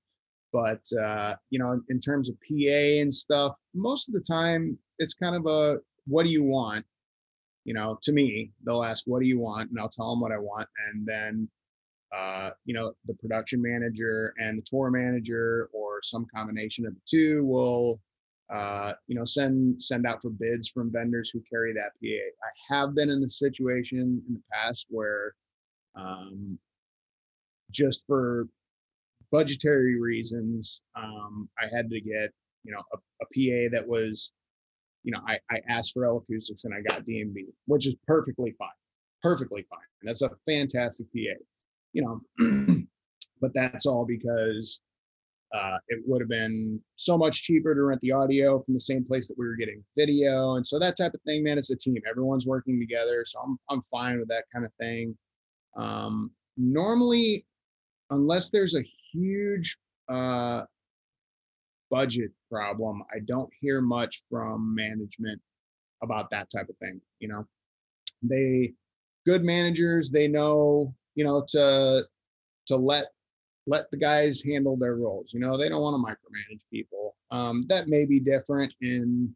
but uh, you know, in terms of PA and stuff, most of the time it's kind of a what do you want? You know, to me, they'll ask what do you want, and I'll tell them what I want, and then uh, you know, the production manager and the tour manager, or some combination of the two, will uh, you know, send send out for bids from vendors who carry that PA. I have been in the situation in the past where, um, just for budgetary reasons, um, I had to get you know a, a PA that was, you know, I, I asked for L acoustics and I got D&B, which is perfectly fine, perfectly fine. And That's a fantastic PA, you know, but that's all because uh, it would have been so much cheaper to rent the audio from the same place that we were getting video, and so that type of thing. Man, it's a team. Everyone's working together, so I'm I'm fine with that kind of thing. Um, normally, unless there's a huge uh, budget problem, I don't hear much from management about that type of thing. You know, they good managers. They know you know to to let let the guys handle their roles. You know, they don't want to micromanage people. Um, that may be different in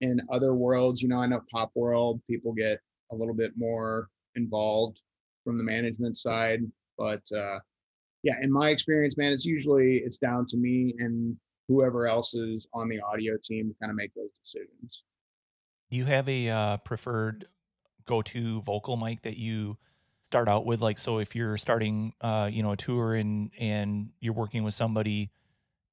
in other worlds. You know, I know pop world people get a little bit more involved from the management side, but uh, yeah, in my experience, man, it's usually it's down to me and whoever else is on the audio team to kind of make those decisions. Do you have a uh, preferred go-to vocal mic that you start out with like so if you're starting uh you know a tour and and you're working with somebody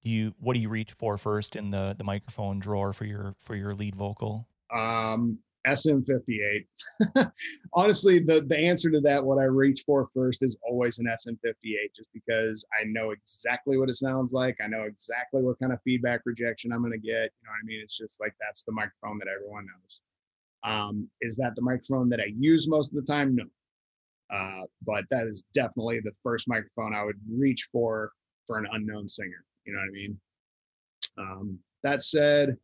do you what do you reach for first in the the microphone drawer for your for your lead vocal um SM58. Honestly, the the answer to that, what I reach for first, is always an SM58, just because I know exactly what it sounds like. I know exactly what kind of feedback rejection I'm going to get. You know what I mean? It's just like that's the microphone that everyone knows. Um, is that the microphone that I use most of the time? No. Uh, but that is definitely the first microphone I would reach for for an unknown singer. You know what I mean? Um, that said,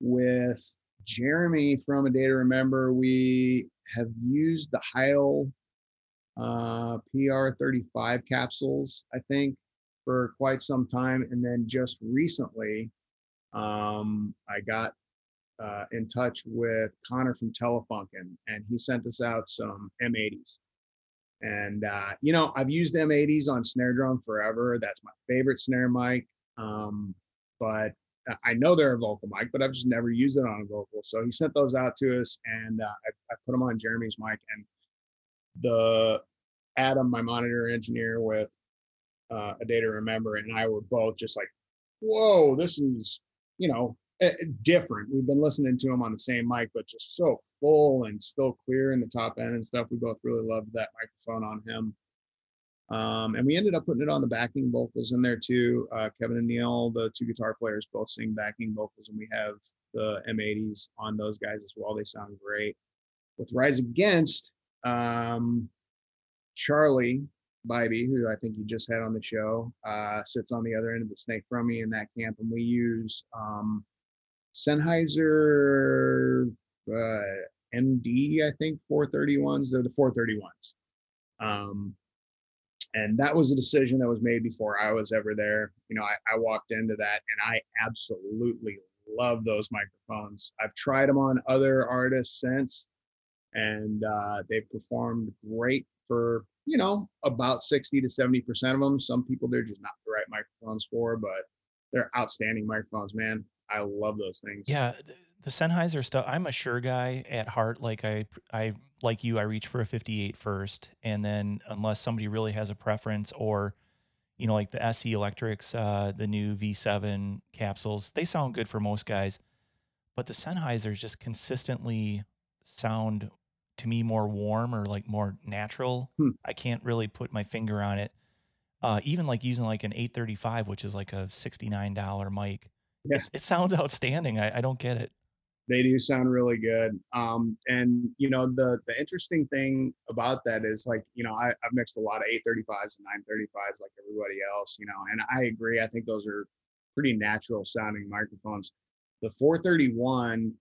with Jeremy from A Day to Remember, we have used the Heil uh, PR35 capsules, I think, for quite some time. And then just recently, um, I got uh, in touch with Connor from Telefunken, and he sent us out some M80s. And uh, you know, I've used M80s on snare drum forever. That's my favorite snare mic. Um, but I know they're a vocal mic, but I've just never used it on a vocal. So he sent those out to us, and uh, I, I, put them on Jeremy's mic. And the Adam, my monitor engineer with uh, a day to remember and i were both just like whoa this is you know eh, different we've been listening to him on the same mic but just so full and still clear in the top end and stuff we both really loved that microphone on him um, and we ended up putting it on the backing vocals in there too. Uh, Kevin and Neil, the two guitar players, both sing backing vocals, and we have the M80s on those guys as well. They sound great. With Rise Against, um, Charlie Bybee, who I think you just had on the show, uh, sits on the other end of the snake from me in that camp, and we use um, Sennheiser uh, MD, I think 431s. They're the 431s. Um, and that was a decision that was made before I was ever there. You know, I, I walked into that and I absolutely love those microphones. I've tried them on other artists since, and uh, they've performed great for you know about 60 to 70 percent of them. Some people they're just not the right microphones for, but they're outstanding microphones, man. I love those things. Yeah, the Sennheiser stuff. I'm a Shure guy at heart. Like I, I like you. I reach for a 58 first, and then unless somebody really has a preference, or you know, like the SE Electrics, uh, the new V7 capsules, they sound good for most guys. But the Sennheisers just consistently sound to me more warm or like more natural. Hmm. I can't really put my finger on it. Uh, even like using like an 835, which is like a $69 mic. Yeah. It, it sounds outstanding. I, I don't get it. They do sound really good. Um, and you know, the the interesting thing about that is like, you know, I, I've mixed a lot of 835s and 935s like everybody else, you know, and I agree. I think those are pretty natural sounding microphones. The 431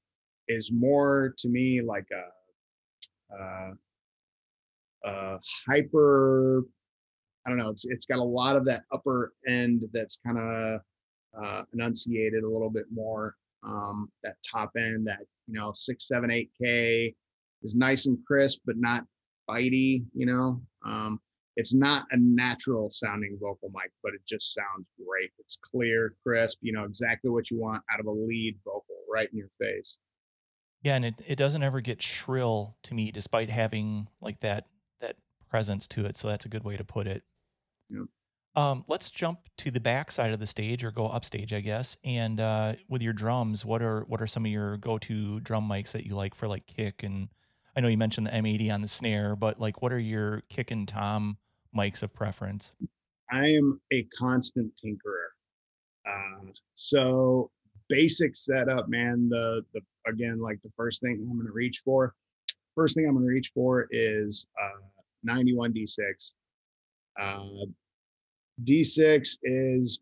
is more to me like a, a, a hyper I don't know. It's it's got a lot of that upper end that's kind of uh, enunciated a little bit more um, that top end, that you know six, seven, eight K is nice and crisp, but not bitey. You know, um, it's not a natural sounding vocal mic, but it just sounds great. It's clear, crisp. You know exactly what you want out of a lead vocal, right in your face. Yeah, and it, it doesn't ever get shrill to me, despite having like that that presence to it. So that's a good way to put it. Yeah. Um, let's jump to the back side of the stage or go upstage, I guess. And uh, with your drums, what are what are some of your go-to drum mics that you like for like kick? And I know you mentioned the M80 on the snare, but like, what are your kick and tom mics of preference? I am a constant tinkerer. Uh, so basic setup, man. The the again, like the first thing I'm going to reach for, first thing I'm going to reach for is uh, 91 D6. Uh, D6 is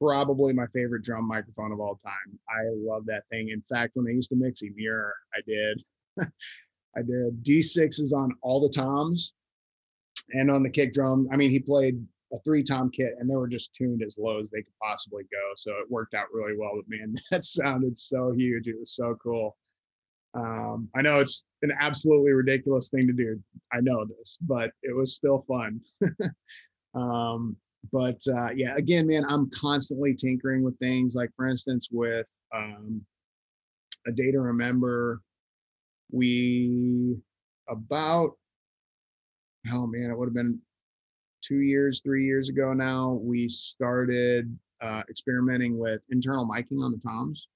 probably my favorite drum microphone of all time. I love that thing. In fact, when I used to mix Emmure, I did. I did D6 is on all the toms and on the kick drum. I mean, he played a three tom kit and they were just tuned as low as they could possibly go. So it worked out really well me. And that sounded so huge. It was so cool. Um, I know it's an absolutely ridiculous thing to do. I know this, but it was still fun. um, but uh, yeah, again, man, I'm constantly tinkering with things. Like for instance, with um, a day to remember, we about oh man, it would have been two years, three years ago now. We started uh, experimenting with internal miking on the toms.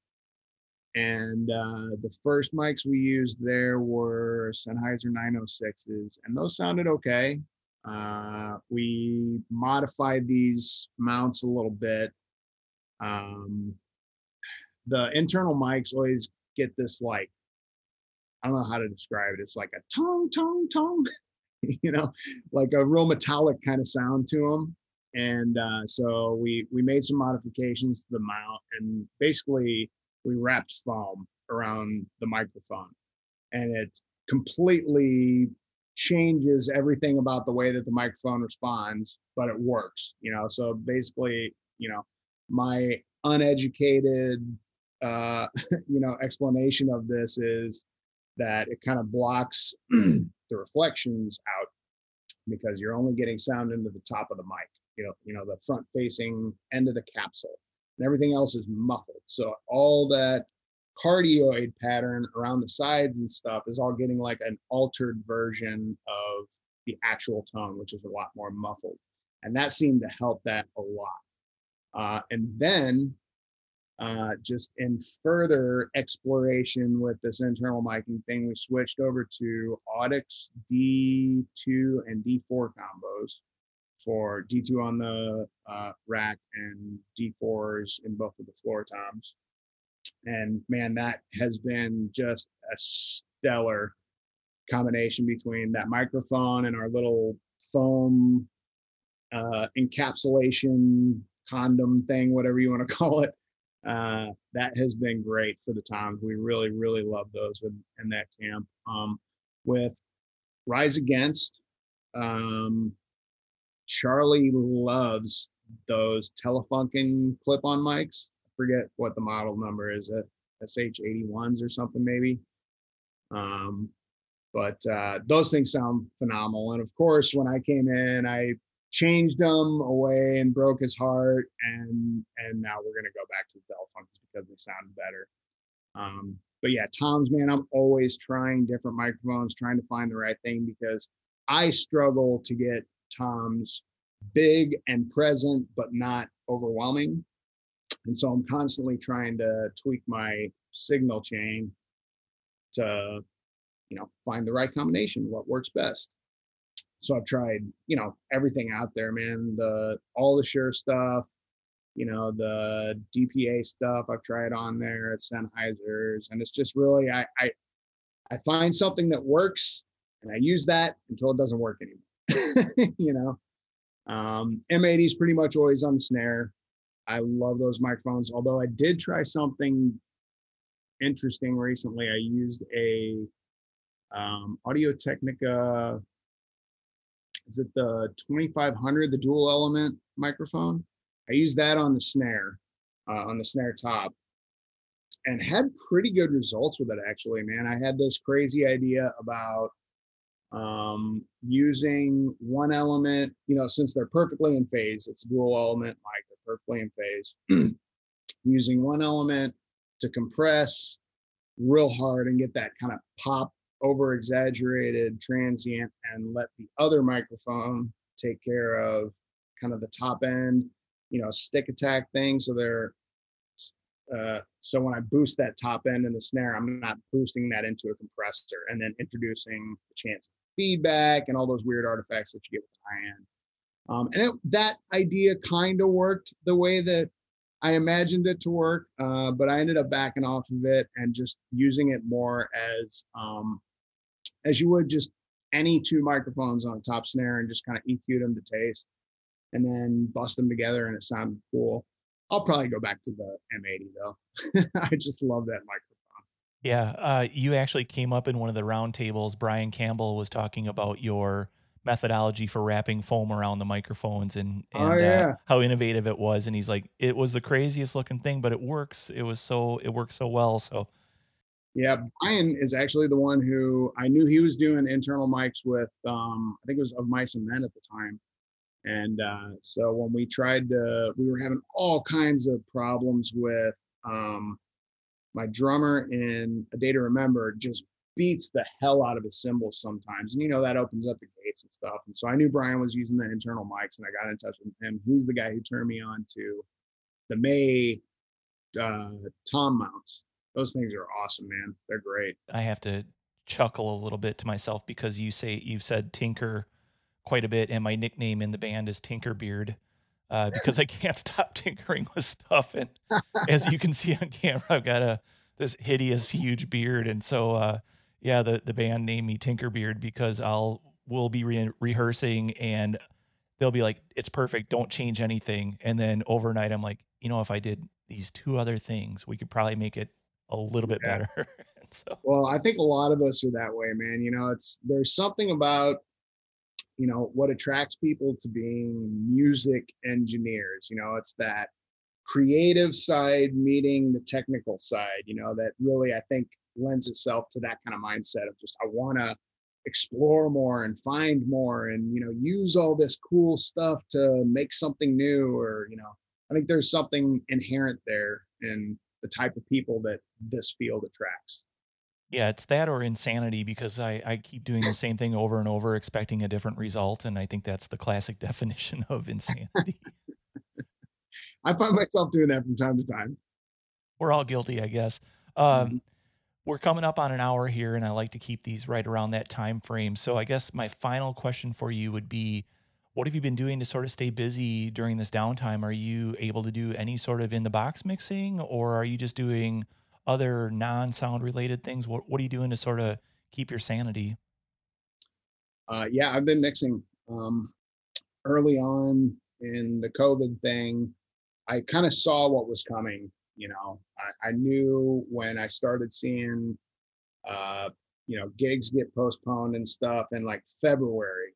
And uh, the first mics we used there were Sennheiser 906s, and those sounded okay. Uh, we modified these mounts a little bit. Um, the internal mics always get this like, I don't know how to describe it. It's like a tong, tong, tong, you know, like a real metallic kind of sound to them. And uh, so we we made some modifications to the mount, and basically we wrapped foam around the microphone, and it completely changes everything about the way that the microphone responds, but it works, you know. So basically, you know, my uneducated uh, you know, explanation of this is that it kind of blocks the reflections out because you're only getting sound into the top of the mic, you know, you know, the front facing end of the capsule. And everything else is muffled. So all that cardioid pattern around the sides and stuff is all getting like an altered version of the actual tone, which is a lot more muffled. and that seemed to help that a lot. Uh, and then uh, just in further exploration with this internal miking thing, we switched over to Audix D2 and D4 combos for D2 on the uh, rack and D4s in both of the floor toms. And man, that has been just a stellar combination between that microphone and our little foam uh, encapsulation condom thing, whatever you want to call it. Uh, that has been great for the toms. We really, really love those in, in that camp. Um, with Rise Against, um, Charlie loves those Telefunken clip-on mics. Forget what the model number is. At SH81s or something maybe. Um, but uh, those things sound phenomenal. And of course, when I came in, I changed them away and broke his heart, and and now we're gonna go back to the Telefunkens because they sound better. Um, but yeah, toms man, I'm always trying different microphones, trying to find the right thing because I struggle to get toms big and present, but not overwhelming. And so I'm constantly trying to tweak my signal chain to, you know, find the right combination, what works best. So I've tried, you know, everything out there, man. The all the Shure stuff, you know, the DPA stuff. I've tried on there at Sennheisers, and it's just really I I I find something that works, and I use that until it doesn't work anymore. you know, um, M80 is pretty much always on the snare. I love those microphones. Although I did try something interesting recently. I used a um, Audio Technica. Is it the 2500, the dual element microphone? I used that on the snare, uh, on the snare top, and had pretty good results with it. Actually, man, I had this crazy idea about um, using one element, you know, since they're perfectly in phase, it's a dual element like they're perfectly in phase. using one element to compress real hard and get that kind of pop over exaggerated transient and let the other microphone take care of kind of the top end, you know, stick attack thing. So they're uh, so when I boost that top end in the snare, I'm not boosting that into a compressor and then introducing the chance feedback and all those weird artifacts that you get with end. Um, and it, that idea kind of worked the way that I imagined it to work, uh, but I ended up backing off of it and just using it more as um, as you would just any two microphones on a top snare and just kind of EQ them to taste, and then bust them together and it sounded cool. I'll probably go back to the M80 though. I just love that microphone. Yeah, uh, you actually came up in one of the roundtables. Brian Campbell was talking about your methodology for wrapping foam around the microphones and, and oh, yeah. uh, how innovative it was. And he's like, it was the craziest looking thing, but it works. It was so it works so well. So yeah, Brian is actually the one who I knew he was doing internal mics with. Um, I think it was of mice and men at the time. And uh, so when we tried to, we were having all kinds of problems with um, my drummer in A Day to Remember just beats the hell out of his cymbals sometimes. And you know, that opens up the gates and stuff. And so I knew Brian was using the internal mics and I got in touch with him. He's the guy who turned me on to the May uh, tom mounts. Those things are awesome, man. They're great. I have to chuckle a little bit to myself because you say you've said Tinker quite a bit, and my nickname in the band is Tinkerbeard uh, because I can't stop tinkering with stuff. And as you can see on camera, I've got a this hideous huge beard, and so uh, yeah, the the band named me Tinkerbeard because I'll we'll be re- rehearsing and they'll be like, "It's perfect, don't change anything," and then overnight I'm like, you know, if I did these two other things, we could probably make it a little bit yeah. better. so. Well, I think a lot of us are that way, man. You know, it's there's something about you know what attracts people to being music engineers you know it's that creative side meeting the technical side you know that really i think lends itself to that kind of mindset of just i want to explore more and find more and you know use all this cool stuff to make something new or you know i think there's something inherent there in the type of people that this field attracts Yeah, it's that or insanity because I, I keep doing the same thing over and over, expecting a different result. And I think that's the classic definition of insanity. I find myself doing that from time to time. We're all guilty, I guess. Um, mm-hmm. We're coming up on an hour here, and I like to keep these right around that time frame. So I guess my final question for you would be what have you been doing to sort of stay busy during this downtime? Are you able to do any sort of in the box mixing, or are you just doing other non-sound related things? What What are you doing to sort of keep your sanity? Uh, yeah, I've been mixing. Um, early on in the COVID thing, I kind of saw what was coming. You know, I, I knew when I started seeing, uh, you know, gigs get postponed and stuff in like February.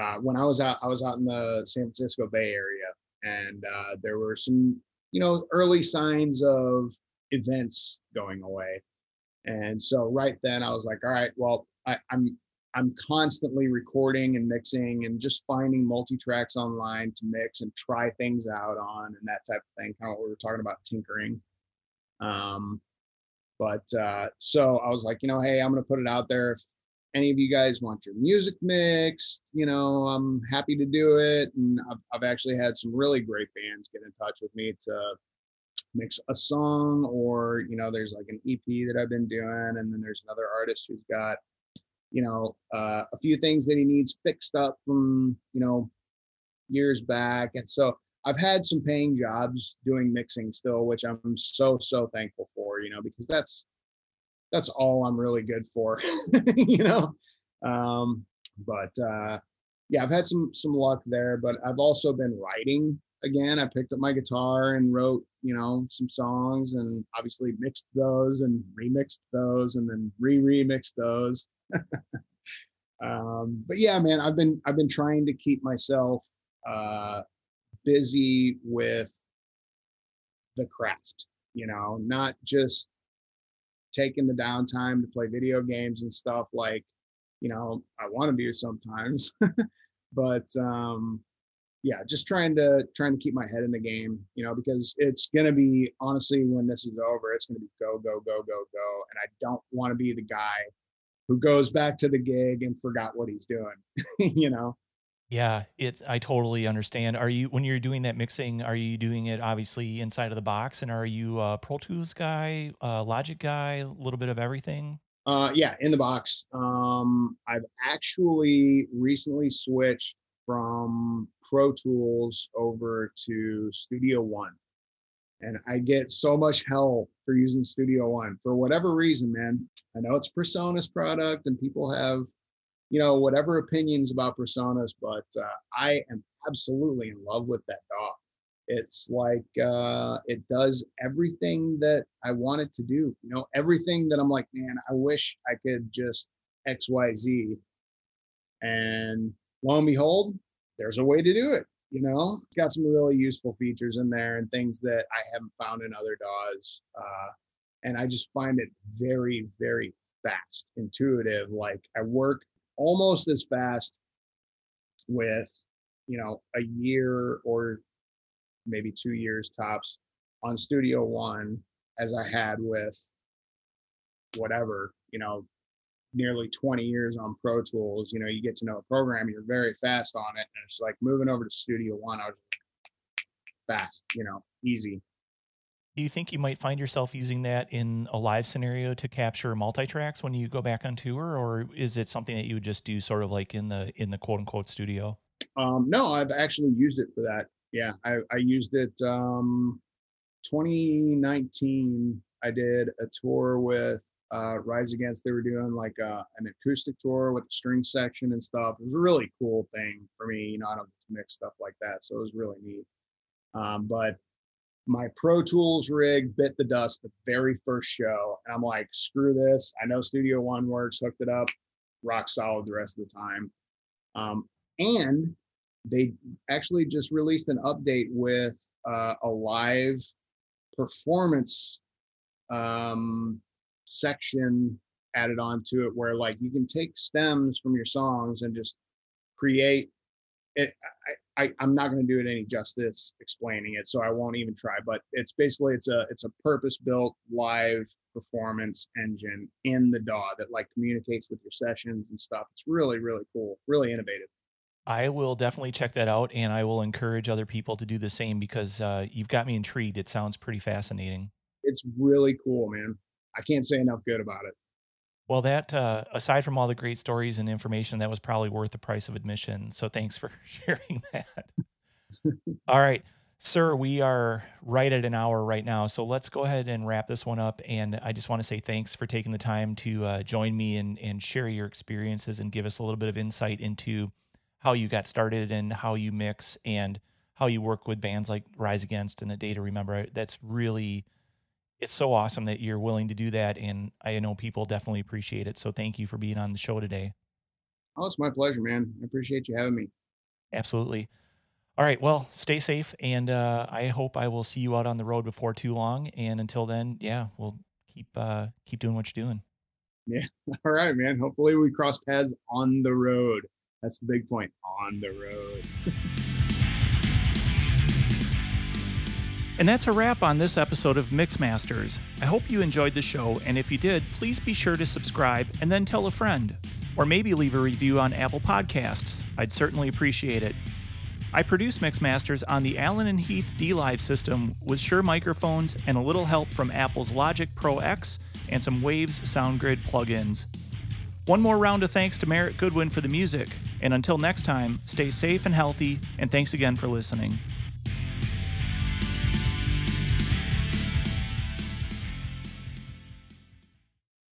Uh, when I was out, I was out in the San Francisco Bay Area, and uh, there were some, you know, early signs of events going away. And so right then I was like, all right, well, I, I'm I'm constantly recording and mixing and just finding multi tracks online to mix and try things out on and that type of thing. Kind of what we were talking about tinkering. Um, but uh, so I was like, you know, hey, I'm gonna put it out there. If any of you guys want your music mixed, you know, I'm happy to do it. And I've, I've actually had some really great bands get in touch with me to mix a song or you know there's like an ep that i've been doing and then there's another artist who's got you know uh, a few things that he needs fixed up from you know years back. And so i've had some paying jobs doing mixing still which i'm so so thankful for you know because that's that's all i'm really good for you know? Um but uh yeah i've had some some luck there but i've also been writing again i picked up my guitar and wrote you know some songs and obviously mixed those and remixed those and then re-remixed those. Um, but yeah man i've been i've been trying to keep myself uh, busy with the craft you know not just taking the downtime to play video games and stuff like you know i want to do sometimes but um yeah, just trying to trying to keep my head in the game, you know, because it's gonna be honestly when this is over, it's gonna be go go go go go, and I don't want to be the guy who goes back to the gig and forgot what he's doing, you know. Yeah, it's I totally understand. Are you when you're doing that mixing? Are you doing it obviously inside of the box, and are you a Pro Tools guy, a Logic guy, a little bit of everything? Uh, yeah, in the box. Um, I've actually recently switched from Pro Tools over to Studio One. And I get so much hell for using Studio One for whatever reason, man. I know it's PreSonus product and people have, you know, whatever opinions about PreSonus, but uh, I am absolutely in love with that DAW. It's like uh, it does everything that I want it to do. You know, everything that I'm like, man, I wish I could just X, Y, Z. And lo and behold, there's a way to do it. You know, it's got some really useful features in there and things that I haven't found in other DAWs. Uh, and I just find it very, very fast, intuitive. Like I work almost as fast with, you know, a year or maybe two years tops on Studio One as I had with whatever, you know, nearly 20 years on Pro Tools, you know, you get to know a program, you're very fast on it. And it's like moving over to Studio One, I was fast, you know, easy. Do you think you might find yourself using that in a live scenario to capture multi tracks when you go back on tour, or is it something that you would just do sort of like in the in the quote unquote studio? Um, no, I've actually used it for that. Yeah, I, I used it um, 2019. I did a tour with uh, Rise Against, they were doing like uh, an acoustic tour with the string section and stuff. It was a really cool thing for me. You know, I don't mix stuff like that, so it was really neat. Um, but my Pro Tools rig bit the dust the very first show, and I'm like, screw this. I know Studio One works. Hooked it up, rock solid the rest of the time. Um, and they actually just released an update with uh, a live performance um, section added onto it where like you can take stems from your songs and just create it I, I'm not going to do it any justice explaining it, so I won't even try. But it's basically it's a it's a purpose built live performance engine in the DAW that like communicates with your sessions and stuff. It's really really cool, really innovative. I will definitely check that out, and I will encourage other people to do the same because uh, you've got me intrigued. It sounds pretty fascinating. It's really cool, man. I can't say enough good about it. Well, that uh, aside from all the great stories and information, that was probably worth the price of admission. So thanks for sharing that. all right, sir, we are right at an hour right now. So let's go ahead and wrap this one up. And I just want to say thanks for taking the time to uh, join me and, and share your experiences and give us a little bit of insight into how you got started and how you mix and how you work with bands like Rise Against and A Day to Remember. That's really it's so awesome that you're willing to do that. And I know people definitely appreciate it. So thank you for being on the show today. Oh, it's my pleasure, man. I appreciate you having me. Absolutely. All right. Well, stay safe. And uh, I hope I will see you out on the road before too long. And until then, yeah, we'll keep uh, keep doing what you're doing. Yeah. All right, man. Hopefully we cross paths on the road. That's the big point. On the road. And that's a wrap on this episode of Mixmasters. I hope you enjoyed the show, and if you did, please be sure to subscribe and then tell a friend. Or maybe leave a review on Apple Podcasts. I'd certainly appreciate it. I produce Mixmasters on the Allen and Heath dLive system with Shure microphones and a little help from Apple's Logic Pro X and some Waves SoundGrid plugins. One more round of thanks to Merritt Goodwin for the music, and until next time, stay safe and healthy, and thanks again for listening.